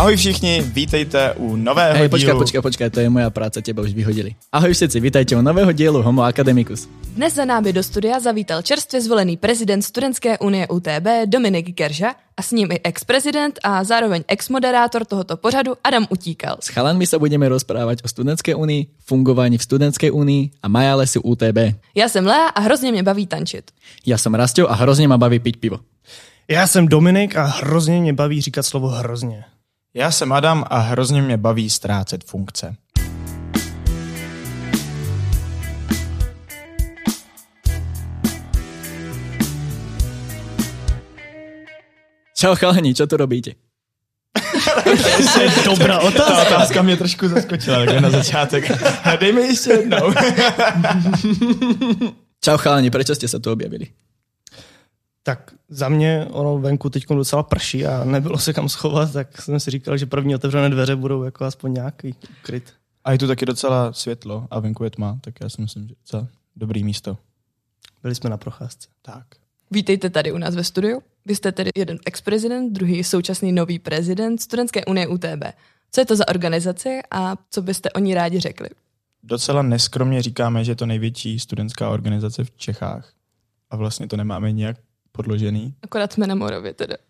Ahoj všichni, vítejte u nového Hej, dílu. počkaj, počkaj, počkaj, to je moja práca, teba už vyhodili. Ahoj všetci, vítajte u nového dielu Homo Academicus. Dnes za námi do studia zavítal čerstvě zvolený prezident Studentské unie UTB Dominik Gerža a s ním i ex-prezident a zároveň ex-moderátor tohoto pořadu Adam Utíkal. S chalanmi sa budeme rozprávať o studentskej únii, fungovaní v studentskej únii a majalesu UTB. Já jsem Lea a hrozně mě baví tančit. Ja som Rastio a hrozně ma baví piť pivo. Já jsem Dominik a hrozně mě baví říkat slovo hrozně. Já jsem Adam a hrozně mě baví ztrácet funkce. Čau chalani, čo tu robíte? To je dobrá Ta otázka. otázka mě trošku zaskočila takhle na začátek. Dejme ještě jednou. Čau chalani, prečo ste sa tu objavili? Tak za mě ono venku teď docela prší a nebylo se kam schovat, tak jsem si říkal, že první otevřené dveře budou jako aspoň nějaký kryt. A je tu taky docela světlo a venku je tma, tak já si myslím, že docela dobrý místo. Byli jsme na procházce. Tak. Vítejte tady u nás ve studiu. Vy jste tedy jeden ex-prezident, druhý současný nový prezident Studentské unie UTB. Co je to za organizaci a co byste o ní rádi řekli? Docela neskromně říkáme, že je to největší studentská organizace v Čechách. A vlastně to nemáme nijak podložený. Akorát jsme na Moravě teda.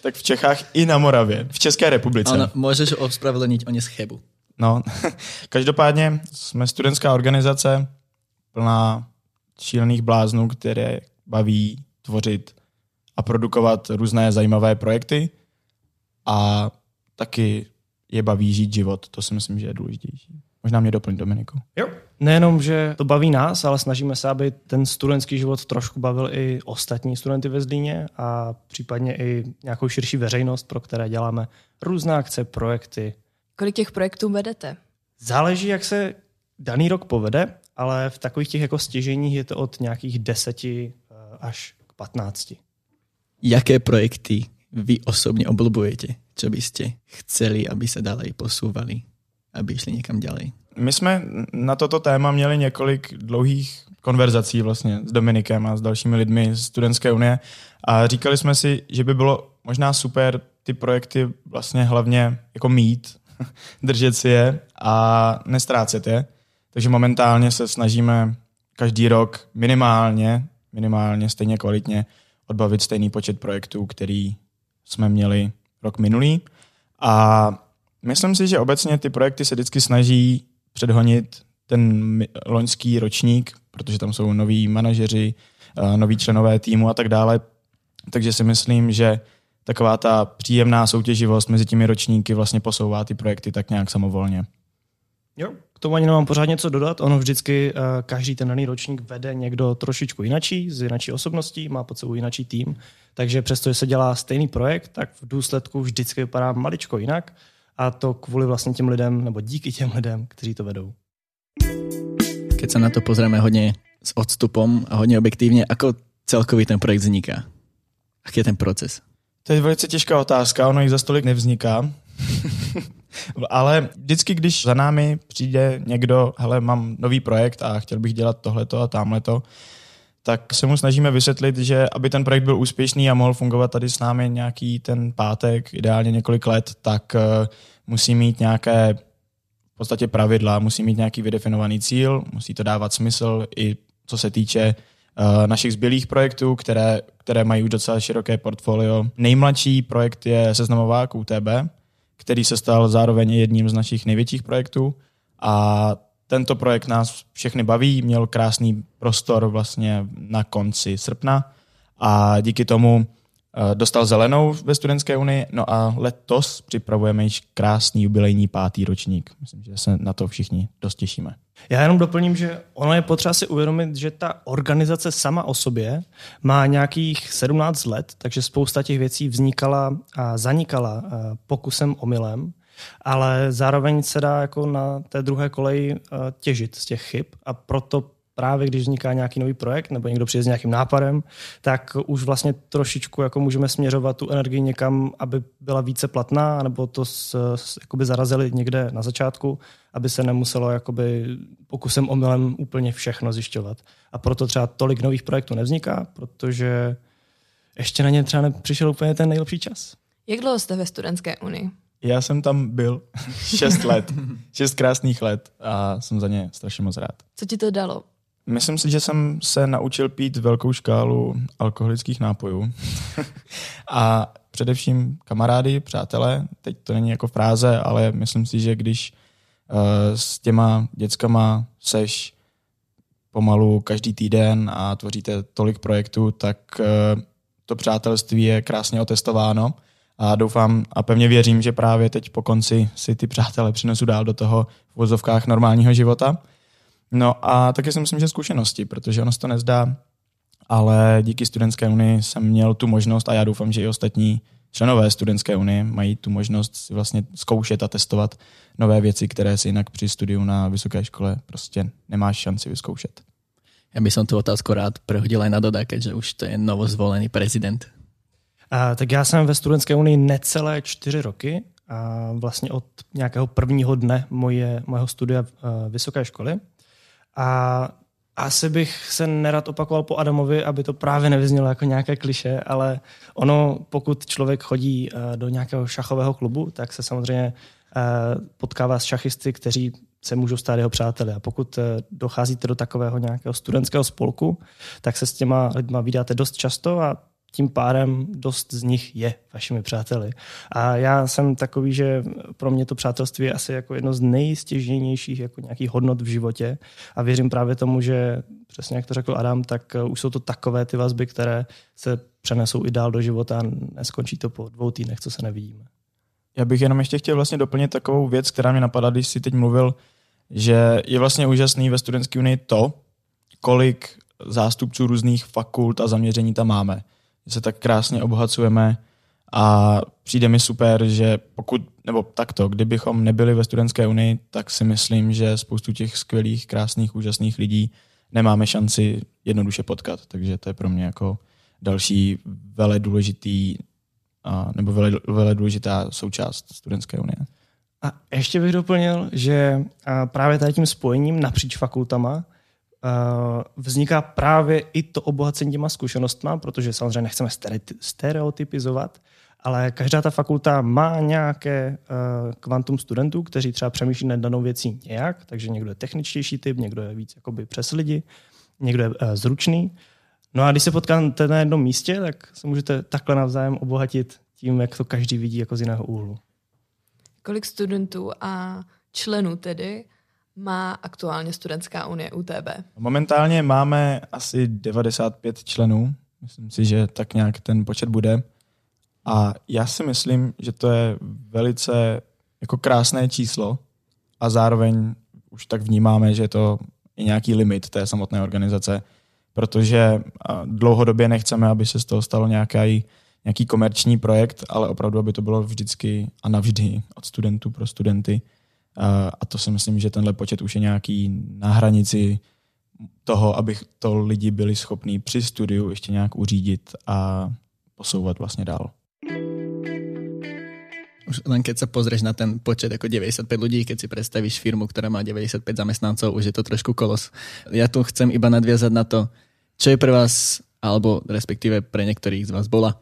Tak v Čechách i na Moravě, v České republice. Ano, môžeš ospravedlniť o neschebu. No, každopádně jsme studentská organizace plná šílených bláznů, které baví tvořit a produkovat různé zajímavé projekty a taky je baví žít život. To si myslím, že je důležitější. Možná mě doplň, Dominiku. Jo. Nejenom, že to baví nás, ale snažíme se, aby ten studentský život trošku bavil i ostatní studenty ve Zlíně a případně i nějakou širší veřejnost, pro které děláme různé akce, projekty. Kolik těch projektů vedete? Záleží, jak se daný rok povede, ale v takových těch jako stěženích je to od nějakých deseti eh, až k patnácti. Jaké projekty vy osobne obľúbujete? Čo by ste chceli, aby sa ďalej posúvali? Aby išli niekam ďalej? My jsme na toto téma měli několik dlouhých konverzací vlastně s Dominikem a s dalšími lidmi z Studentské unie a říkali jsme si, že by bylo možná super ty projekty vlastně hlavně jako mít, držet si je a nestrácet je. Takže momentálně se snažíme každý rok minimálně, minimálně stejně kvalitně odbavit stejný počet projektů, který jsme měli rok minulý. A myslím si, že obecně ty projekty se vždycky snaží předhonit ten loňský ročník, protože tam jsou noví manažeři, eh, noví členové týmu a tak dále. Takže si myslím, že taková ta příjemná soutěživost mezi těmi ročníky vlastně posouvá ty projekty tak nějak samovolně. Jo. K tomu ani nemám pořád něco dodat. Ono vždycky uh, každý ten daný ročník vede někdo trošičku jinačí, s jinačí osobností, má pod sebou jinačí tým. Takže přesto, že se dělá stejný projekt, tak v důsledku vždycky vypadá maličko jinak. A to kvůli vlastně těm lidem, nebo díky těm lidem, kteří to vedou. Keď sa na to pozrieme hodne s odstupom a hodne objektívne, ako celkový ten projekt vzniká? Aký je ten proces? To je velice těžká otázka, ono jich za stolik nevzniká. Ale vždycky, když za námi přijde někdo, hele, mám nový projekt a chtěl bych dělat tohleto a tamhleto, tak se mu snažíme vysvětlit, že aby ten projekt byl úspěšný a mohl fungovat tady s námi nějaký ten pátek, ideálně několik let, tak uh, musí mít nějaké v podstatě pravidla, musí mít nějaký vydefinovaný cíl, musí to dávat smysl i co se týče uh, našich zbylých projektů, které, které mají už docela široké portfolio. Nejmladší projekt je Seznamovák UTB, který se stal zároveň jedním z našich největších projektů a tento projekt nás všechny baví, měl krásný prostor vlastně na konci srpna a díky tomu eh, dostal zelenou ve Studentské unii, no a letos připravujeme již krásný jubilejní pátý ročník. Myslím, že se na to všichni dost těšíme. Já jenom doplním, že ono je potřeba si uvědomit, že ta organizace sama o sobě má nějakých 17 let, takže spousta těch věcí vznikala a zanikala eh, pokusem omylem, ale zároveň se dá jako na té druhé koleji eh, těžit z těch chyb a proto právě když vzniká nějaký nový projekt nebo někdo přijde s nějakým nápadem, tak už vlastně trošičku jako můžeme směřovat tu energii někam, aby byla více platná, nebo to s, s, jakoby zarazili někde na začátku, aby se nemuselo jakoby pokusem omylem úplně všechno zjišťovat. A proto třeba tolik nových projektů nevzniká, protože ještě na ně třeba nepřišel úplně ten nejlepší čas. Jak dlouho jste ve studentské unii? Já jsem tam byl šest let, šest krásných let a jsem za ně strašně moc rád. Co ti to dalo? Myslím si, že jsem se naučil pít velkou škálu alkoholických nápojů. a především kamarády, přátelé, teď to není jako fráze, ale myslím si, že když uh, s těma dětskama seš pomalu každý týden a tvoříte tolik projektů, tak uh, to přátelství je krásně otestováno a doufám a pevně věřím, že právě teď po konci si ty přátelé přinesu dál do toho v vozovkách normálního života. No a taky si myslím, že zkušenosti, protože ono se to nezdá, ale díky Studentské unii jsem měl tu možnost a já doufám, že i ostatní členové Studentské unie mají tu možnost si vlastně zkoušet a testovat nové věci, které si jinak při studiu na vysoké škole prostě nemáš šanci vyzkoušet. Já bych tu otázku rád prehodil aj na Doda, keďže už to je novozvolený prezident. A, tak já jsem ve Studentské unii necelé čtyři roky a vlastně od nějakého prvního dne moje, mojeho studia uh, vysoké školy. A asi bych se nerad opakoval po Adamovi, aby to právě nevyznělo jako nějaké kliše, ale ono, pokud člověk chodí uh, do nějakého šachového klubu, tak se samozřejmě uh, potkává s šachisty, kteří se můžou stát jeho přáteli. A pokud docházíte do takového nějakého studentského spolku, tak se s těma lidma vydáte dost často a tím pádem dost z nich je vašimi přáteli. A já jsem takový, že pro mě to přátelství je asi jako jedno z nejstěžnějších jako nějakých hodnot v životě a věřím právě tomu, že přesně jak to řekl Adam, tak uh, už jsou to takové ty vazby, které se přenesou i dál do života a neskončí to po dvou týdnech, co se nevidíme. Já bych jenom ještě chtěl vlastně doplnit takovou věc, která mě napadla, když si teď mluvil, že je vlastně úžasný ve studentské unii to, kolik zástupců různých fakult a zaměření tam máme se tak krásně obohacujeme a přijde mi super, že pokud, nebo takto, kdybychom nebyli ve studentské unii, tak si myslím, že spoustu těch skvělých, krásných, úžasných lidí nemáme šanci jednoduše potkat. Takže to je pro mě jako další vele důležitý, nebo vele, vele důležitá součást studentské unie. A ještě bych doplnil, že právě tady tím spojením napříč fakultama vzniká právě i to obohacení těma zkušenostma, protože samozřejmě nechceme stereotypizovat, ale každá ta fakulta má nějaké uh, kvantum studentů, kteří třeba přemýšlí nad danou věcí nějak, takže někdo je techničtější typ, někdo je víc jakoby přes lidi, někdo je uh, zručný. No a když se potkáte na jednom místě, tak se můžete takhle navzájem obohatit tím, jak to každý vidí jako z jiného úhlu. Kolik studentů a členů tedy má aktuálně Studentská unie UTB? Momentálně máme asi 95 členů. Myslím si, že tak nějak ten počet bude. A já si myslím, že to je velice jako krásné číslo a zároveň už tak vnímáme, že je to i nějaký limit té samotné organizace, protože dlouhodobě nechceme, aby se z toho stalo nějaký, nějaký komerční projekt, ale opravdu, aby to bylo vždycky a navždy od studentů pro studenty a to si myslím, že tenhle počet už je nějaký na hranici toho, aby to lidi byli schopní při studiu ještě nějak uřídit a posouvat vlastně dál. Už len keď sa pozrieš na ten počet ako 95 ľudí, keď si predstavíš firmu, ktorá má 95 zamestnancov, už je to trošku kolos. Ja tu chcem iba nadviazať na to, čo je pre vás, alebo respektíve pre niektorých z vás bola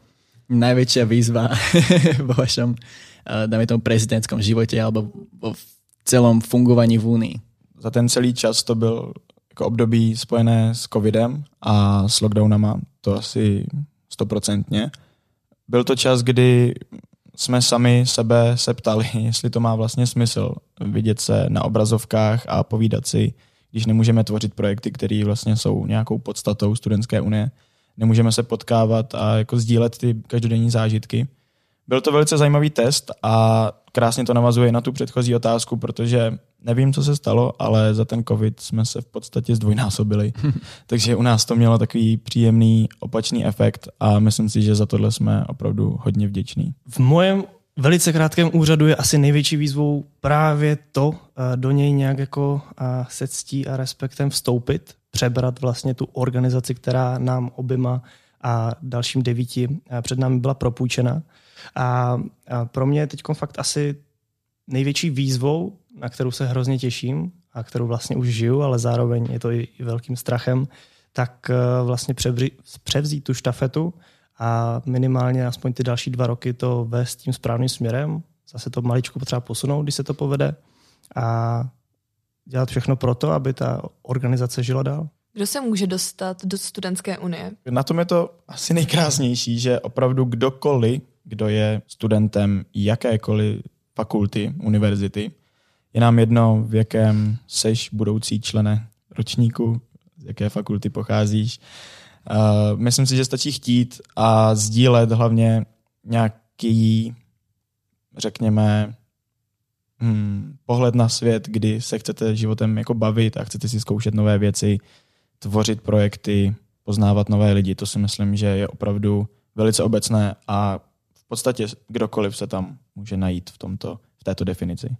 najväčšia výzva vo vašom, eh, dáme tomu, prezidentskom živote alebo vo celom fungovaní v Unii. Za ten celý čas to byl jako období spojené s covidem a s lockdownama, to asi stoprocentně. Byl to čas, kdy jsme sami sebe se ptali, jestli to má vlastně smysl vidět se na obrazovkách a povídat si, když nemůžeme tvořit projekty, které vlastně jsou nějakou podstatou studentské unie. Nemůžeme se potkávat a jako sdílet ty každodenní zážitky. Byl to velice zajímavý test a krásně to navazuje na tu předchozí otázku, protože nevím, co se stalo, ale za ten covid jsme se v podstatě zdvojnásobili. Takže u nás to mělo takový příjemný opačný efekt a myslím si, že za tohle jsme opravdu hodně vděční. V mojem velice krátkém úřadu je asi největší výzvou právě to, eh, do něj nějak jako eh, se ctí a respektem vstoupit, přebrat vlastně tu organizaci, která nám oběma a dalším devíti eh, před námi byla propůjčena. A, a pro mě je teď fakt asi největší výzvou, na kterou se hrozně těším a kterou vlastně už žiju, ale zároveň je to i velkým strachem, tak eh, vlastně převzít tu štafetu a minimálně aspoň ty další dva roky to vést tím správným směrem. Zase to maličko potřeba posunout, když se to povede a dělat všechno pro to, aby ta organizace žila dál. Kdo se může dostat do studentské unie? Na tom je to asi nejkrásnější, že opravdu kdokoliv, kdo je studentem jakékoliv fakulty, univerzity, je nám jedno, v jakém seš budoucí člene ročníku, z jaké fakulty pocházíš. Uh, myslím si, že stačí chtít a sdílet hlavně nějaký, řekněme, hmm, pohled na svět, kdy se chcete životem jako bavit a chcete si zkoušet nové věci, tvořit projekty, poznávat nové lidi. To si myslím, že je opravdu velice obecné a v podstatě kdokoliv se tam může najít v, tomto, v této definici.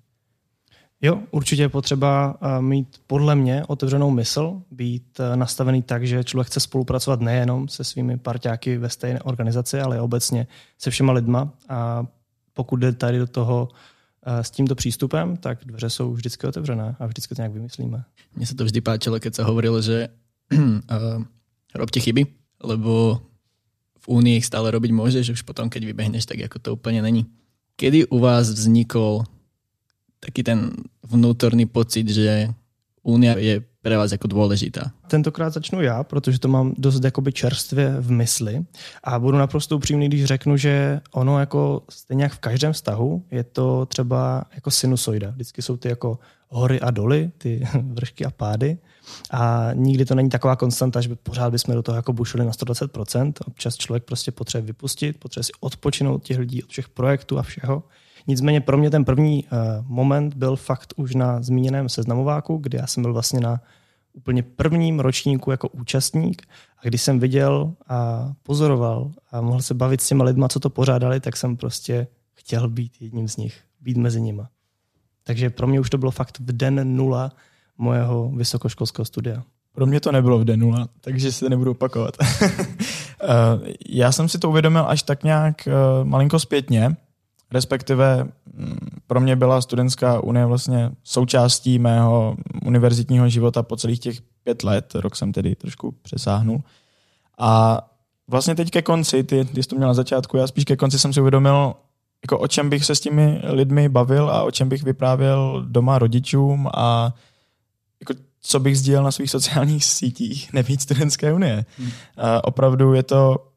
Jo, určitě je potřeba eh, mít podle mě otevřenou mysl, být eh, nastavený tak, že člověk chce spolupracovat nejenom se svými parťáky ve stejné organizaci, ale obecně se všema lidma. A pokud jde tady do toho eh, s tímto přístupem, tak dveře jsou vždycky otevřené a vždycky to nějak vymyslíme. Mně se to vždy páčilo, keď se hovorilo, že uh, robte chyby, lebo v Únii ich stále robiť môžeš, už potom, keď vybehneš, tak jako to úplně není. Kedy u vás vznikol taký ten vnútorný pocit, že Únia je pre vás jako důležitá? Tentokrát začnu já, protože to mám dost jakoby čerstvě v mysli a budu naprosto upřímný, když řeknu, že ono jako stejně jak v každém vztahu je to třeba jako sinusoida. Vždycky jsou ty jako hory a doly, ty vršky a pády a nikdy to není taková konstanta, že by pořád bychom do toho jako bušili na 120%. Občas člověk prostě potřebuje vypustit, potřebuje si odpočinout těch lidí od všech projektů a všeho. Nicméně pro mě ten první uh, moment byl fakt už na zmíněném seznamováku, kdy já jsem byl vlastně na úplně prvním ročníku jako účastník a když jsem viděl a pozoroval a mohl se bavit s těma lidma, co to pořádali, tak jsem prostě chtěl být jedním z nich, být mezi nima. Takže pro mě už to bylo fakt v den nula mojeho vysokoškolského studia. Pro mě to nebylo v den nula, takže se nebudu opakovat. Eh, já jsem si to uvědomil až tak nějak eh, malinko zpětně, respektive mm, pro mě byla studentská unie vlastně součástí mého univerzitního života po celých těch pět let, rok jsem tedy trošku přesáhnul. A vlastně teď ke konci, ty, ty jsi to měl na začátku, já spíš ke konci jsem si uvědomil, jako o čem bych se s těmi lidmi bavil a o čem bych vyprávěl doma rodičům a jako co bych sdílel na svých sociálních sítích, nebýt studentské unie. Hmm. A opravdu je to,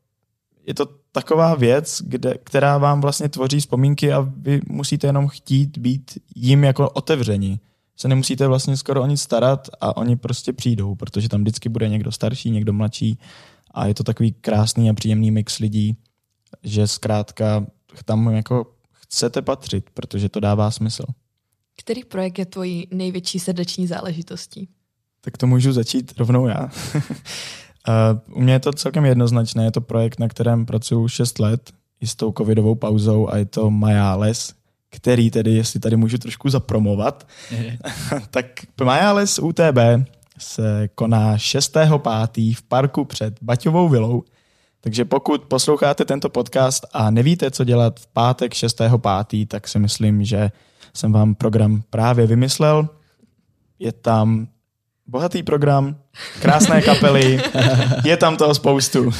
je to taková věc, kde, která vám vlastně tvoří vzpomínky a vy musíte jenom chtít být jim jako otevření. Se nemusíte vlastně skoro o nic starat a oni prostě přijdou, protože tam vždycky bude někdo starší, někdo mladší a je to takový krásný a příjemný mix lidí, že zkrátka tam jako chcete patřit, protože to dává smysl. Který projekt je tvojí největší srdeční záležitostí? Tak to můžu začít rovnou já. Uh, u mě je to celkem jednoznačné, je to projekt, na kterém pracuji 6 let i s tou covidovou pauzou a je to Majales, který tedy, jestli tady můžu trošku zapromovat, tak Majales UTB se koná 6.5. v parku před Baťovou vilou, takže pokud posloucháte tento podcast a nevíte, co dělat v pátek 6.5., tak si myslím, že jsem vám program právě vymyslel. Je tam bohatý program, krásné kapely, je tam toho spoustu.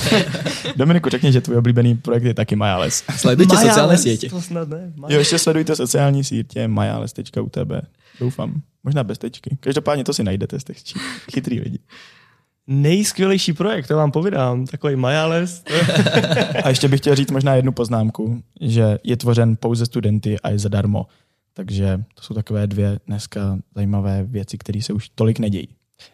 Dominiku, řekni, že tvůj oblíbený projekt je taky Majales. Sledujte Majales, sociální sítě. To snad ne. Majales. Jo, ještě sledujte sociální sítě majales.utb. Doufám. Možná bez tečky. Každopádně to si najdete, jste chytrý lidi. Nejskvělejší projekt, to vám povídám, takový Majales. a ještě bych chtěl říct možná jednu poznámku, že je tvořen pouze studenty a je zadarmo. Takže to jsou takové dvě dneska zajímavé věci, které se už tolik nedějí.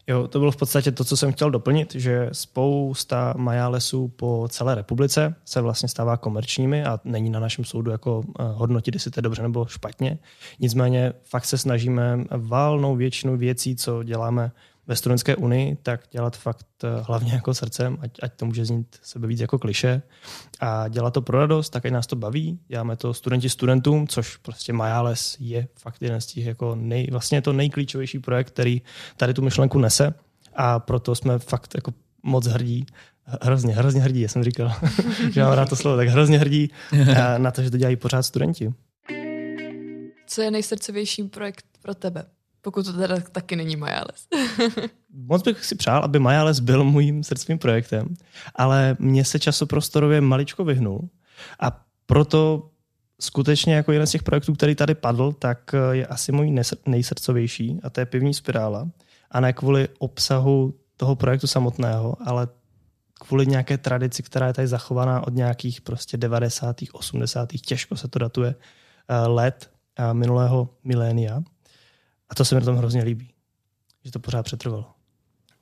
Jo, to bylo v podstatě to, co jsem chtěl doplnit, že spousta majálesů po celé republice se vlastně stává komerčními a není na našem soudu jako eh, hodnotit, jestli to je dobře nebo špatně. Nicméně fakt se snažíme valnou většinu věcí, co děláme ve studentské unii, tak dělat fakt eh, hlavně jako srdcem, ať, ať to může znít sebe víc jako kliše. A dělat to pro radost, tak ať nás to baví. Děláme to studenti studentům, což prostě Majales je fakt jeden z těch jako nej, vlastně to nejklíčovější projekt, který tady tu myšlenku nese. A proto jsme fakt jako moc hrdí, hrozně, hrozně hrdí, já jsem říkal, že mám rád to slovo, tak hrozně hrdí eh, na to, že to dělají pořád studenti. Co je nejsrdcovější projekt pro tebe? Pokud to teda taky není Majales. Moc bych si přál, aby Majales byl můjím srdcovým projektem, ale mě se časoprostorově maličko vyhnul a proto skutečně jako jeden z těch projektů, který tady padl, tak je asi můj nejsrdcovější a to je pivní spirála. A ne kvůli obsahu toho projektu samotného, ale kvůli nějaké tradici, která je tady zachovaná od nějakých prostě 90. 80. těžko se to datuje eh, let eh, minulého milénia. A to se mi na tom hrozně líbí, že to pořád přetrvalo.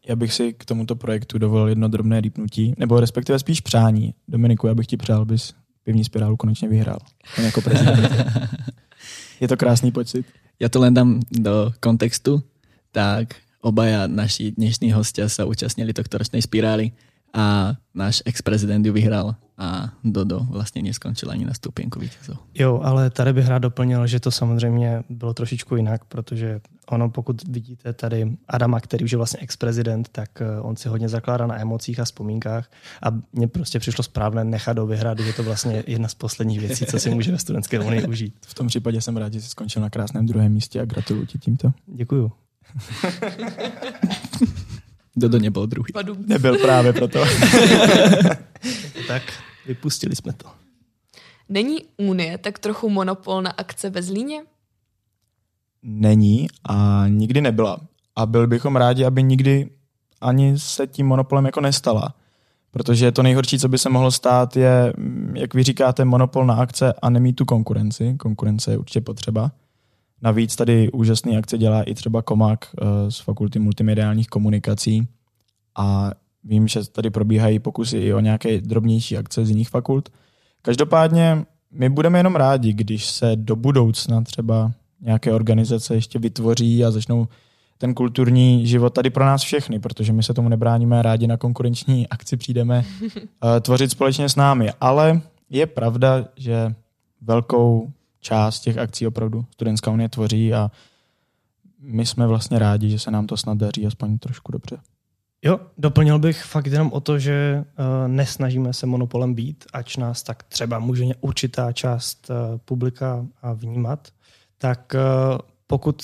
Já bych si k tomuto projektu dovolil jedno drobné rýpnutí, nebo respektive spíš přání. Dominiku, já bych ti přál, abys pivní spirálu konečně vyhrál. On jako prezident. je to krásný pocit. Já to len dám do kontextu. Tak obaja naši dnešní hostia sa účastnili tohto ročnej spirály a náš ex-prezident ju vyhrál a Dodo vlastně neskončil ani na stupienku vítězů. Jo, ale tady bych rád doplnil, že to samozřejmě bylo trošičku jinak, protože ono, pokud vidíte tady Adama, který už je vlastně ex-prezident, tak eh, on si hodně zakládá na emocích a vzpomínkách a mně prostě přišlo správné nechat do vyhrát, je to vlastně jedna z posledních věcí, co si může ve studentské unii užít. V tom případě jsem rád, že jsi skončil na krásném druhém místě a gratuluji ti tímto. Děkuju. Dodo nebyl druhý. Nebyl právě proto. tak, vypustili jsme to. Není Unie tak trochu monopol na akce ve Zlíně? Není a nikdy nebyla. A byl bychom rádi, aby nikdy ani se tím monopolem jako nestala. Protože to nejhorší, co by se mohlo stát, je, jak vy říkáte, monopol na akce a nemít tu konkurenci. Konkurence je určitě potřeba. Navíc tady úžasný akce dělá i třeba Komak eh, z Fakulty multimediálních komunikací a vím, že tady probíhají pokusy i o nějaké drobnější akce z jiných fakult. Každopádně my budeme jenom rádi, když se do budoucna třeba nějaké organizace ještě vytvoří a začnou ten kulturní život tady pro nás všechny, protože my se tomu nebráníme, rádi na konkurenční akci přijdeme eh, tvořit společně s námi. Ale je pravda, že velkou část těch akcí opravdu Studentská unie tvoří a my jsme vlastně rádi, že se nám to snad daří aspoň trošku dobře. Jo, doplnil bych fakt jenom o to, že uh, nesnažíme se monopolem být, ač nás tak třeba může určitá část uh, publika vnímat, tak uh, pokud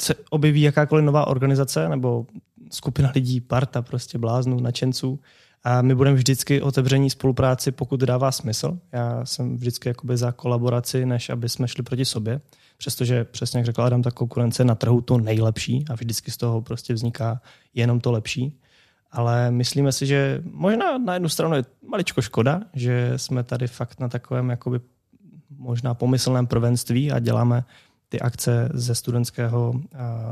se objeví jakákoliv nová organizace nebo skupina lidí, parta prostě bláznů, nadšenců, a my budeme vždycky otevření spolupráci, pokud dává smysl. Já jsem vždycky jakoby za kolaboraci, než aby jsme šli proti sobě. Přestože, přesně jak řekl Adam, ta konkurence na trhu to nejlepší a vždycky z toho prostě vzniká jenom to lepší. Ale myslíme si, že možná na jednu stranu je maličko škoda, že jsme tady fakt na takovém jakoby možná pomyslném prvenství a děláme ty akce ze, studentského,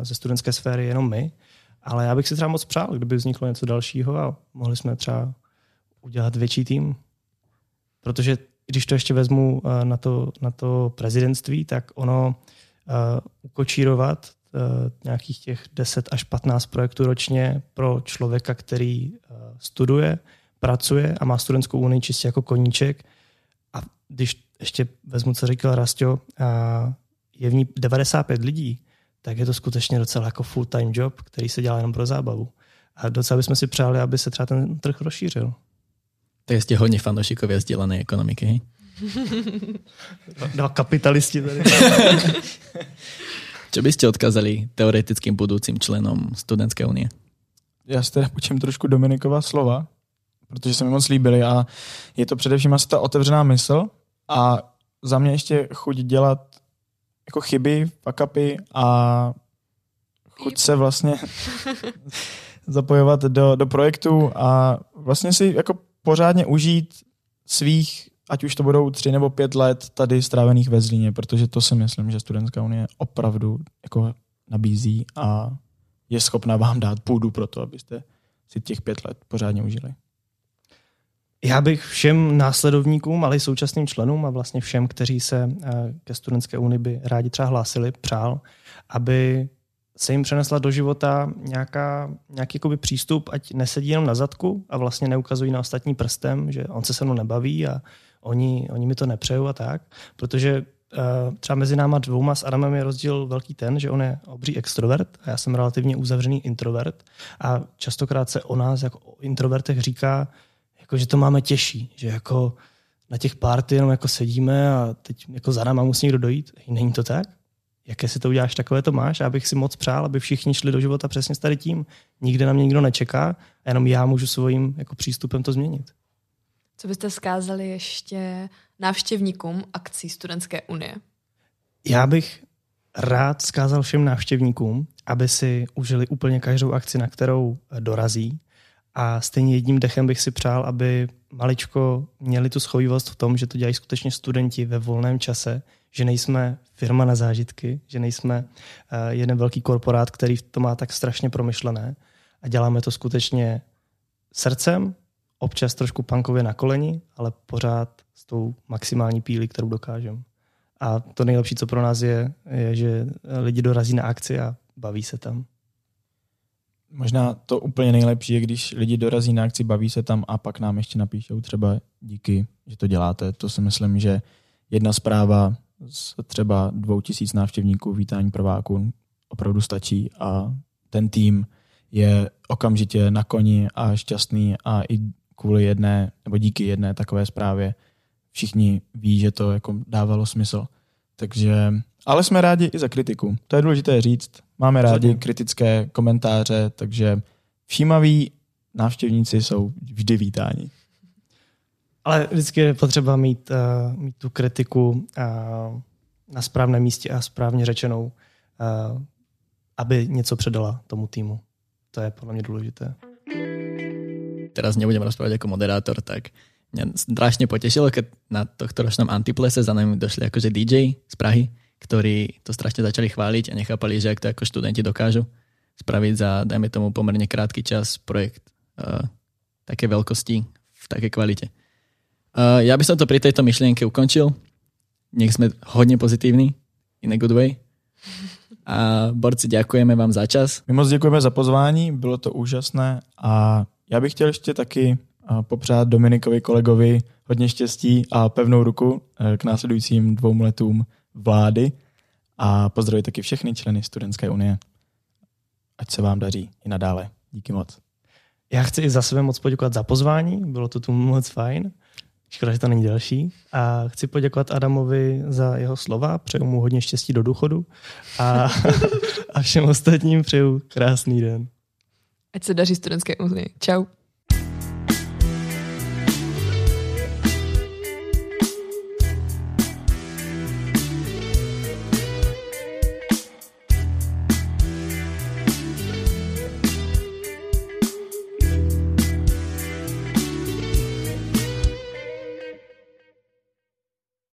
ze studentské sféry jenom my. Ale já bych si třeba moc přál, kdyby vzniklo něco dalšího a mohli jsme třeba udělat větší tým. Protože když to ještě vezmu eh, na to, na to prezidentství, tak ono uh, ukočírovat uh, nějakých těch 10 až 15 projektů ročně pro člověka, který uh, studuje, pracuje a má studentskou unii čistě jako koníček. A když ještě vezmu, co říkal Rastio, je v ní 95 lidí, tak je to skutečně docela jako full-time job, který se dělá jenom pro zábavu. A docela bychom si přáli, aby se třeba ten trh rozšířil. Tak jste hodně fanoušikovia sdělané ekonomiky, hej? Dva kapitalisti tady. Co byste odkazali teoretickým budoucím členům Studentské unie? Já si teda počím trošku Dominikova slova, protože se mi moc líbily a je to především asi ta otevřená mysl a za mě ještě chuť dělat jako chyby, fakapy a chuť se vlastně zapojovat do, do projektu a vlastně si jako pořádně užít svých, ať už to budou tři nebo pět let tady strávených ve Zlíně, protože to si myslím, že Studentská unie opravdu jako nabízí a je schopna vám dát půdu pro to, abyste si těch pět let pořádně užili. Já bych všem následovníkům, ale i současným členům a vlastně všem, kteří se eh, ke studentské unii by rádi třeba hlásili, přál, aby se jim přenesla do života nějaká, nějaký jakoby přístup, ať nesedí jenom na zadku a vlastně neukazují na ostatní prstem, že on se se mnou nebaví a oni, oni mi to nepřejou a tak, protože uh, třeba mezi náma dvouma s Adamem je rozdíl velký ten, že on je obří extrovert a já jsem relativně uzavřený introvert a častokrát se o nás jako o introvertech říká, jako, že to máme těžší, že jako na těch párty jenom jako sedíme a teď jako za náma musí někdo dojít. Není to tak? jaké si to uděláš, takové to máš. Já bych si moc přál, aby všichni šli do života přesně s tady tím. Nikde na mě nikdo nečeká a jenom já můžu svým jako přístupem to změnit. Co byste zkázali ještě návštěvníkům akcí Studentské unie? Já bych rád zkázal všem návštěvníkům, aby si užili úplně každou akci, na kterou dorazí. A stejně jedním dechem bych si přál, aby maličko měli tu schovivost v tom, že to dělají skutečně studenti ve volném čase, že nejsme firma na zážitky, že nejsme uh, jeden velký korporát, který to má tak strašně promyšlené a děláme to skutečně srdcem, občas trošku pankově na koleni, ale pořád s tou maximální pílí, kterou dokážeme. A to nejlepší, co pro nás je, je, že lidi dorazí na akci a baví se tam. Možná to úplně nejlepší je, když lidi dorazí na akci, baví se tam a pak nám ještě napíšou třeba díky, že to děláte. To si myslím, že jedna zpráva z třeba dvou tisíc návštěvníků vítání prváků opravdu stačí a ten tým je okamžitě na koni a šťastný a i kvůli jedné, nebo díky jedné takové zprávě všichni ví, že to jako dávalo smysl. Takže, ale jsme rádi i za kritiku. To je důležité říct. Máme rádi kritické komentáře, takže všímaví návštěvníci jsou vždy vítáni. Ale vždycky je potřeba mít, uh, mít tu kritiku uh, na správném místě a správně řečenou, uh, aby něco předala tomu týmu. To je podle mě důležité. Teraz nebudem rozprávať ako moderátor, tak mňa strašne potešilo, keď na tohto ročnom Antiplese za nami došli akože DJ z Prahy, ktorí to strašne začali chváliť a nechápali, že ak to ako študenti dokážu spraviť za, dajme tomu, pomerne krátky čas projekt uh, také veľkosti v takej kvalite. Uh, ja by som to pri tejto myšlienke ukončil. Nech sme hodne pozitívni, in a good way. A borci, děkujeme vám za čas. My moc děkujeme za pozvání, bylo to úžasné a já bych chtěl ještě taky popřát Dominikovi kolegovi hodně štěstí a pevnou ruku eh, k následujícím dvou letům vlády a pozdravit taky všechny členy Studentské unie. Ať se vám daří i nadále. Díky moc. Já chci i za sebe moc poděkovat za pozvání, bylo to tu moc fajn. Škoda, že to není další. A chci poděkovat Adamovi za jeho slova, přeju mu hodně štěstí do důchodu a, a všem ostatním přeju krásný den. Ať se daří studentské unii. Čau.